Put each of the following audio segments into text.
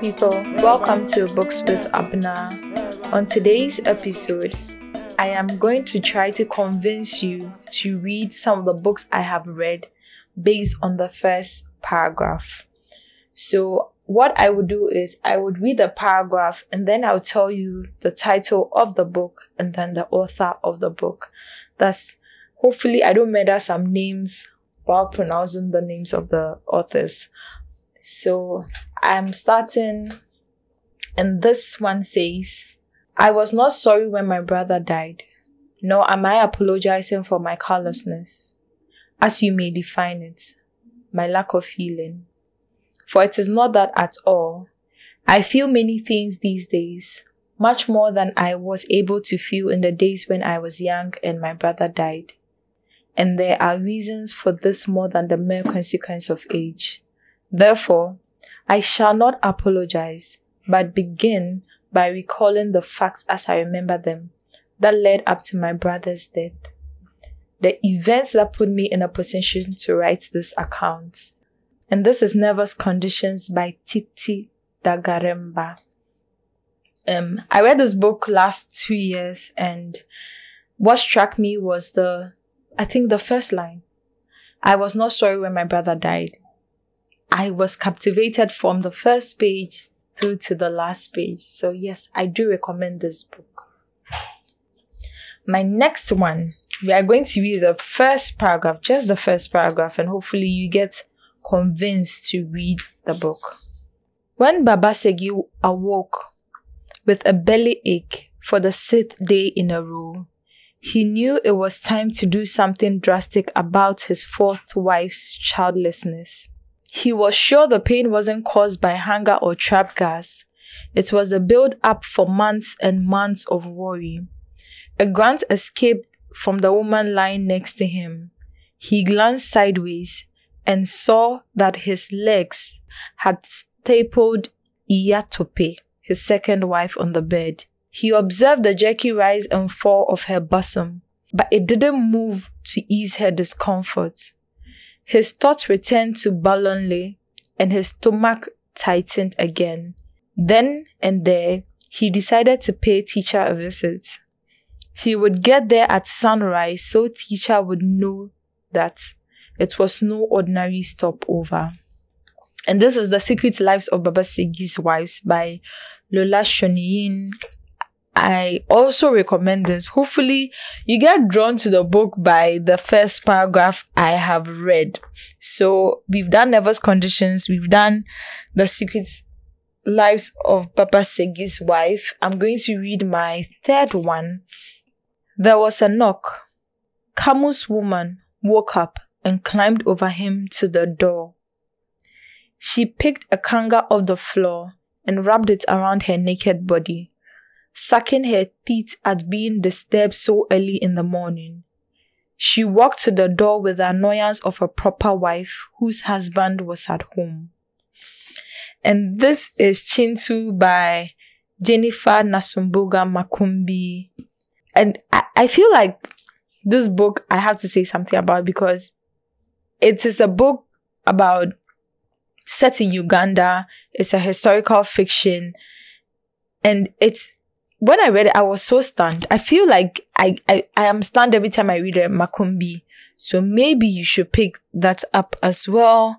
People. Welcome to Books with Abna. On today's episode, I am going to try to convince you to read some of the books I have read based on the first paragraph. So, what I would do is I would read the paragraph and then I'll tell you the title of the book and then the author of the book. Thus, hopefully, I don't murder some names while pronouncing the names of the authors. So I'm starting, and this one says, I was not sorry when my brother died, nor am I apologizing for my carelessness, as you may define it, my lack of feeling. For it is not that at all. I feel many things these days, much more than I was able to feel in the days when I was young and my brother died. And there are reasons for this more than the mere consequence of age. Therefore, I shall not apologize, but begin by recalling the facts as I remember them that led up to my brother's death. The events that put me in a position to write this account. And this is Nervous Conditions by Tsitsi Dangaremba. Um, I read this book last two years and what struck me was the, I think the first line. I was not sorry when my brother died. I was captivated from the first page through to the last page. So yes, I do recommend this book. My next one, we are going to read the first paragraph, just the first paragraph, and hopefully you get convinced to read the book. When Baba Segi awoke with a belly ache for the sixth day in a row, he knew it was time to do something drastic about his fourth wife's childlessness. He was sure the pain wasn't caused by hunger or trap gas. It was a build up for months and months of worry. A grunt escaped from the woman lying next to him. He glanced sideways and saw that his legs had stapled Iyatope, his second wife, on the bed. He observed the jerky rise and fall of her bosom, but it didn't move to ease her discomfort. His thoughts returned to Bolanle and his stomach tightened again. Then and there, he decided to pay teacher a visit. He would get there at sunrise so teacher would know that it was no ordinary stopover. And this is The Secret Lives of Baba Segi's Wives by Lola Shoneyin I also recommend this. Hopefully, you get drawn to the book by the first paragraph I have read. So, we've done Nervous Conditions, we've done The Secret Lives of Papa Segi's Wife. I'm going to read my third one. There was a knock. Kamu's woman woke up and climbed over him to the door. She picked a kanga off the floor and wrapped it around her naked body sucking her teeth at being disturbed so early in the morning. She walked to the door with the annoyance of a proper wife whose husband was at home. And this is Kintu by Jennifer Nansubuga Makumbi. And I, I feel like this book I have to say something about because it is a book about set in Uganda. It's a historical fiction and it's when I read it, I was so stunned. I feel like I, I, I am stunned every time I read a Makumbi. So maybe you should pick that up as well.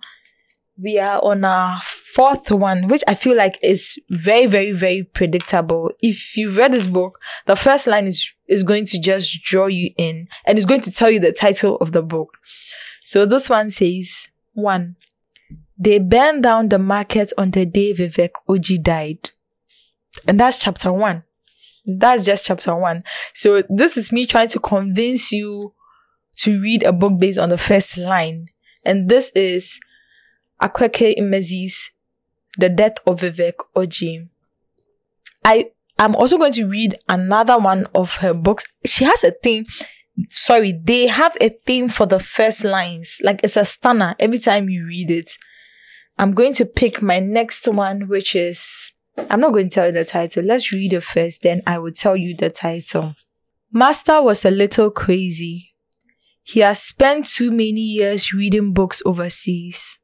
We are on our fourth one, which I feel like is very, very, very predictable. If you've read this book, the first line is, is going to just draw you in and it's going to tell you the title of the book. So this one says, one, they burned down the market on the day Vivek Oji died. And that's chapter one. That's just chapter one. So this is me trying to convince you to read a book based on the first line. And this is Akwaeke Emezi's The Death of Vivek Oji. I am also going to read another one of her books. She has a thing. Sorry, they have a theme for the first lines. Like it's a stunner every time you read it. I'm going to pick my next one, which is I'm not going to tell you the title. Let's read it first, then I will tell you the title. Master was a little crazy. He has spent too many years reading books overseas.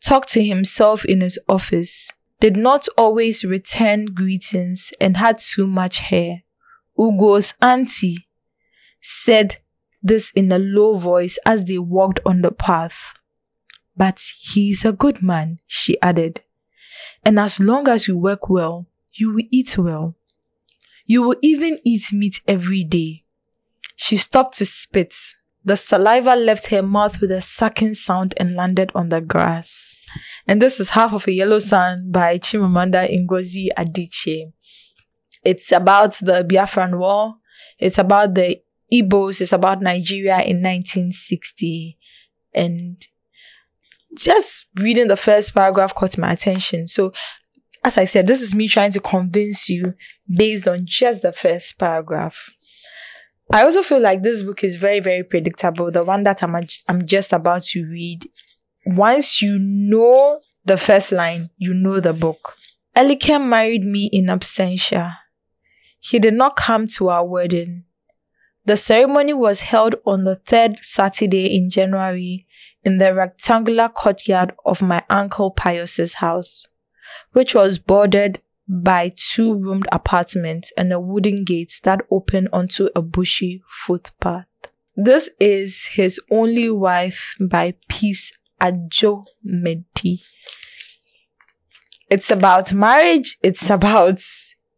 Talked to himself in his office, did not always return greetings and had too much hair. Ugo's auntie said this in a low voice as they walked on the path. But he is a good man, she added. And as long as you work well, you will eat well. You will even eat meat every day. She stopped to spit. The saliva left her mouth with a sucking sound and landed on the grass. And this is Half of a Yellow Sun by Chimamanda Ngozi Adichie. It's about the Biafran War. It's about the Igbos. It's about Nigeria in 1960. And just reading the first paragraph caught my attention. So, as I said, this is me trying to convince you based on just the first paragraph. I also feel like this book is very, very predictable. The one that I'm, I'm just about to read. Once you know the first line, you know the book. Elikem married me in absentia. He did not come to our wedding. The ceremony was held on the third Saturday in January in the rectangular courtyard of my uncle Pius's house, which was bordered by two roomed apartments and a wooden gate that opened onto a bushy footpath. This is his only wife by Peace Adzo Medie. It's about marriage. It's about,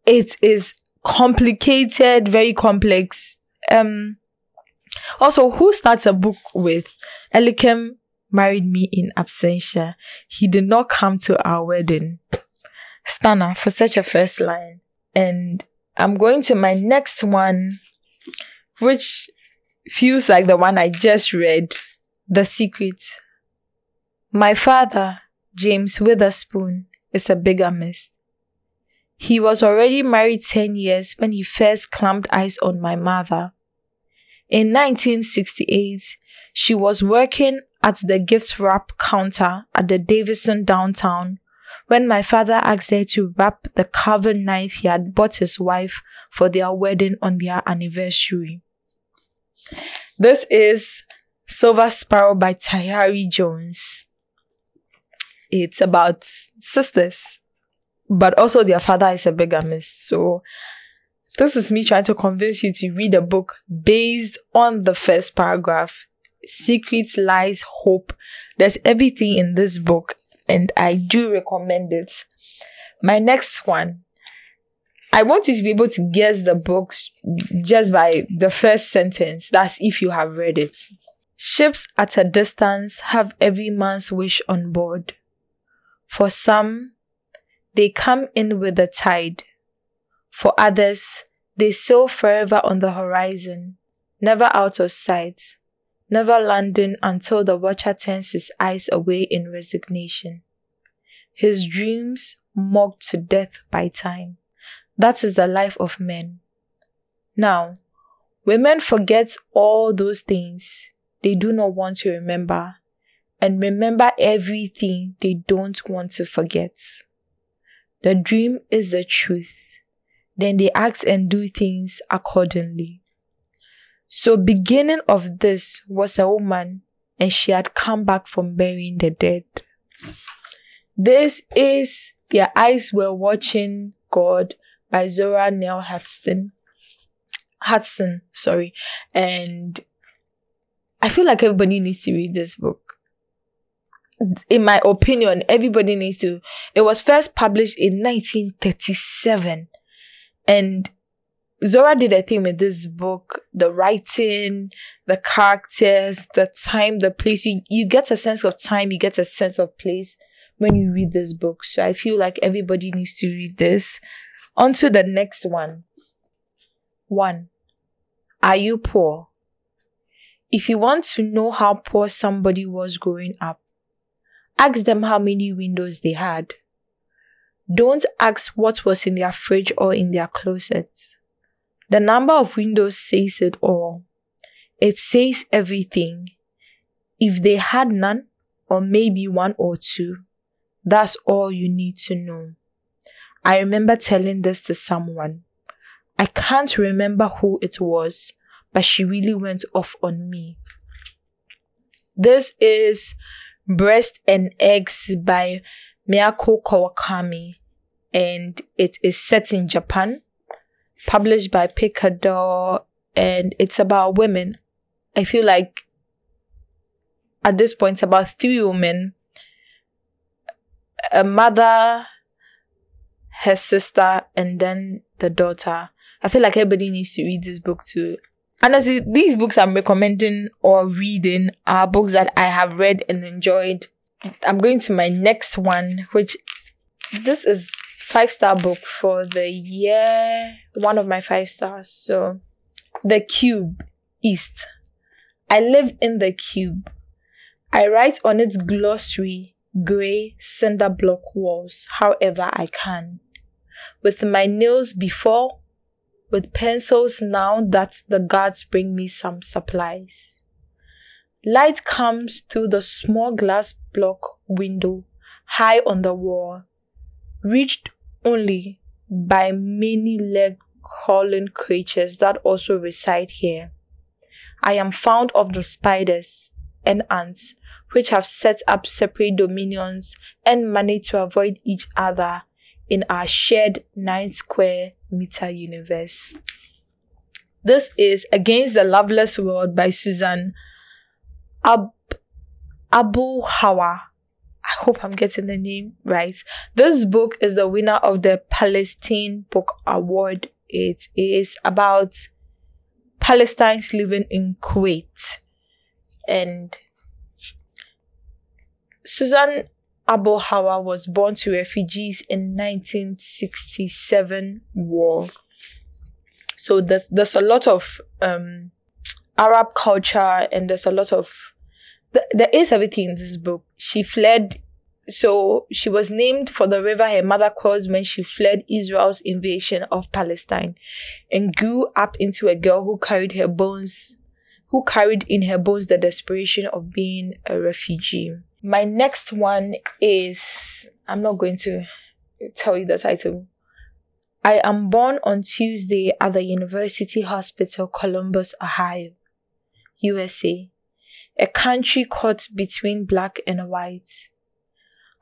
it is complicated, very complex. Um, also, who starts a book with Elikem married me in absentia. He did not come to our wedding. Stunner for such a first line. And I'm going to my next one, which feels like the one I just read The Secret. My father, James Witherspoon, is a bigamist. He was already married 10 years when he first clamped eyes on my mother. In 1968, she was working at the gift wrap counter at the Davison downtown when my father asked her to wrap the carving knife he had bought his wife for their wedding on their anniversary. This is Silver Sparrow by Tayari Jones. It's about sisters, but also their father is a bigamist. So this is me trying to convince you to read a book based on the first paragraph. Secrets, lies, hope. There's everything in this book and I do recommend it. My next one. I want you to be able to guess the books just by the first sentence. That's if you have read it. Ships at a distance have every man's wish on board. For some, they come in with the tide. For others, they sail forever on the horizon, never out of sight never landing until the watcher turns his eyes away in resignation. His dreams mocked to death by time. That is the life of men. Now, women forget all those things they do not want to remember and remember everything they don't want to forget. The dream is the truth. Then they act and do things accordingly. So beginning of this was a woman and she had come back from burying the dead. This is Their Eyes Were Watching God by Zora Neale Hudson. Hurston, sorry. And I feel like everybody needs to read this book. In my opinion, everybody needs to. It was first published in 1937. And Zora did a thing with this book, the writing, the characters, the time, the place. You, you get a sense of time, you get a sense of place when you read this book. So I feel like everybody needs to read this. On to the next one. One. Are you poor? If you want to know how poor somebody was growing up, ask them how many windows they had. Don't ask what was in their fridge or in their closets. The number of windows says it all. It says everything. If they had none, or maybe one or two, that's all you need to know. I remember telling this to someone. I can't remember who it was, but she really went off on me. This is Breast and Eggs by Mieko Kawakami. and it is set in Japan, published by Picador, and it's about women. I feel like at this point, it's about three women a mother, her sister, and then the daughter. I feel like everybody needs to read this book too. Honestly, these books I'm recommending or reading are books that I have read and enjoyed. I'm going to my next one, which this is five star book for the year, one of my five stars. So, The Cube East. I live in the cube. I write on its glossary, grey cinder block walls, however I can. With my nails before, with pencils now that the guards bring me some supplies. Light comes through the small glass block window high on the wall, reached only by many leg crawling creatures that also reside here. I am fond of the spiders and ants, which have set up separate dominions and manage to avoid each other in our shared 9 square meter universe. This is Against the Loveless World by Susan Ab- Abulhawa. I hope I'm getting the name right. This book is the winner of the Palestine Book Award. It is about Palestinians living in Kuwait. And Susan Abulhawa was born to refugees in 1967 war. So there's there's a lot of um, Arab culture and there's a lot of th- there is everything in this book. She fled so she was named for the river her mother crossed when she fled Israel's invasion of Palestine and grew up into a girl who carried her bones who carried in her bones the desperation of being a refugee. My next one is I'm not going to tell you the title. I am born on Tuesday at the University Hospital, Columbus, Ohio, USA, a country caught between black and white.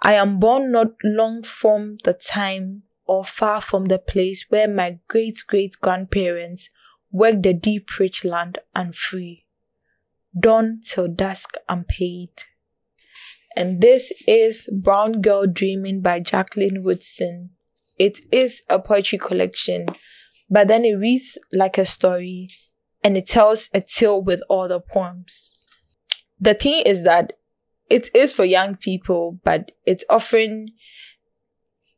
I am born not long from the time or far from the place where my great great grandparents worked the deep rich land and free. Dawn till dusk unpaid. And this is Brown Girl Dreaming by Jacqueline Woodson. It is a poetry collection, but then it reads like a story and it tells a tale with all the poems. The thing is that it is for young people, but it's offering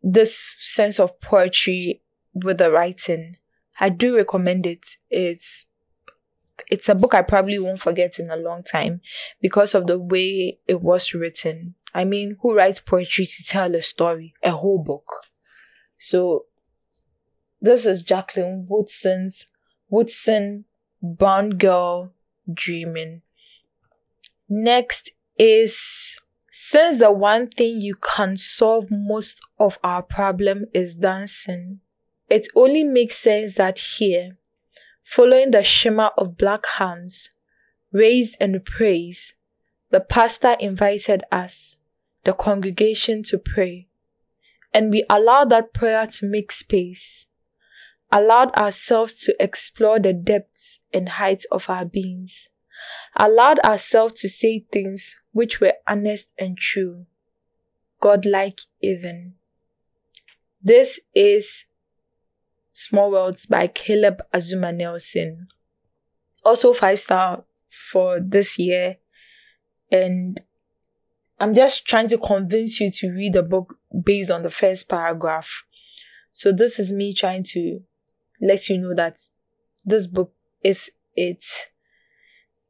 this sense of poetry with the writing. I do recommend it. It's it's a book I probably won't forget in a long time because of the way it was written. I mean, who writes poetry to tell a story? A whole book. So this is Jacqueline Woodson's Woodson Brown Girl Dreaming. Next is since the one thing you can solve most of our problem is dancing, it only makes sense that here Following the shimmer of black hands, raised and praised, the pastor invited us, the congregation, to pray. And we allowed that prayer to make space, allowed ourselves to explore the depths and heights of our beings, allowed ourselves to say things which were honest and true, godlike even. This is Small Worlds by Caleb Azumah Nelson. Also five star for this year. And I'm just trying to convince you to read the book based on the first paragraph. So this is me trying to let you know that this book is it.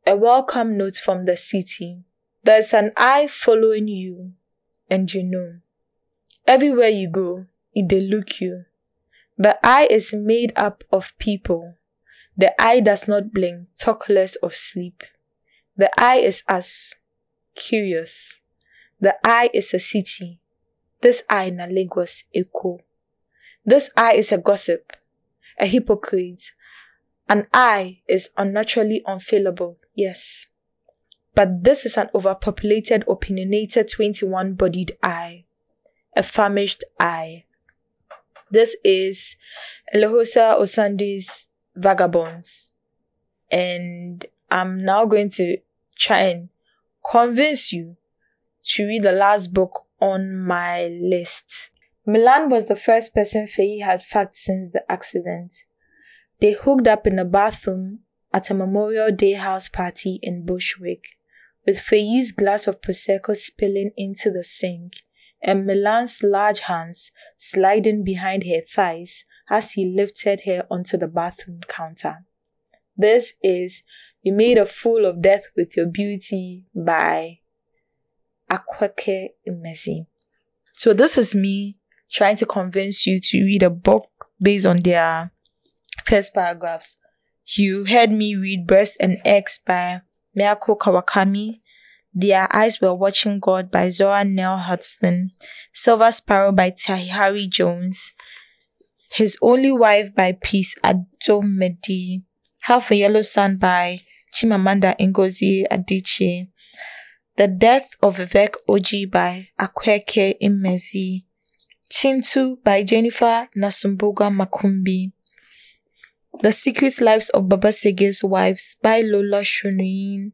A welcome note from the city. There's an eye following you, and you know. Everywhere you go, it they look you. The eye is made up of people. The eye does not blink, talk less of sleep. The eye is us, curious. The eye is a city. This eye na Lagos, Eko. This eye is a gossip, a hypocrite. An eye is unnaturally unfailable, yes. But this is an overpopulated, opinionated 21 bodied eye, a famished eye. This is Eloghosa Osunde's Vagabonds. And I'm now going to try and convince you to read the last book on my list. Milan was the first person Faye had fucked since the accident. They hooked up in a bathroom at a Memorial Day house party in Bushwick, with Faye's glass of Prosecco spilling into the sink and Milan's large hands sliding behind her thighs as he lifted her onto the bathroom counter. This is You Made a Fool of Death with Your Beauty by Akwaeke Emezi. So this is me trying to convince you to read a book based on their first paragraphs. You heard me read Breast and Eggs by Mieko Kawakami, Their Eyes Were Watching God by Zora Neale Hurston. Silver Sparrow by Tayari Jones, His Only Wife by Peace Adzo Medie, Half a Yellow Sun by Chimamanda Ngozi Adichie, The Death of Vivek Oji by Akwaeke Emezi, Kintu by Jennifer Nansubuga Makumbi, The Secret Lives of Baba Segi's Wives by Lola Shoneyin,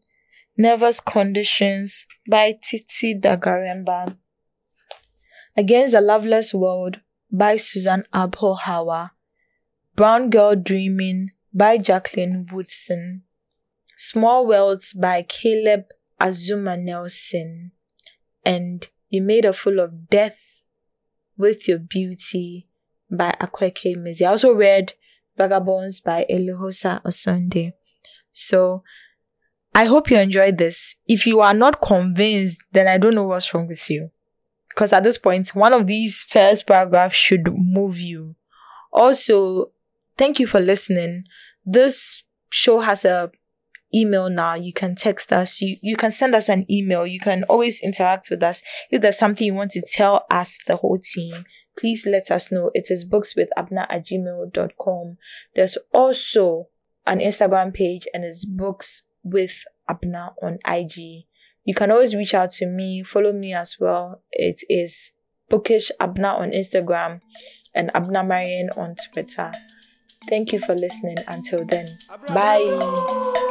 Nervous Conditions by Tsitsi Dangaremba, Against the Loveless World by Susan Abulhawa. Brown Girl Dreaming by Jacqueline Woodson, Small Worlds by Caleb Azumah Nelson, and You Made a Fool of Death with Your Beauty by Akwaeke Emezi. I also read Vagabonds by Eloghosa Osunde. So I hope you enjoyed this. If you are not convinced, then I don't know what's wrong with you. Because at this point, one of these first paragraphs should move you. Also, thank you for listening. This show has a email now. You can text us. You, you can send us an email. You can always interact with us. If there's something you want to tell us, the whole team, please let us know. It is bookswithabna at gmail.com. There's also an Instagram page and it's books with Abna on IG. You can always reach out to me. Follow me as well. It is Bookish Abna on Instagram and Abna Marian on Twitter. Thank you for listening. Until then, bye.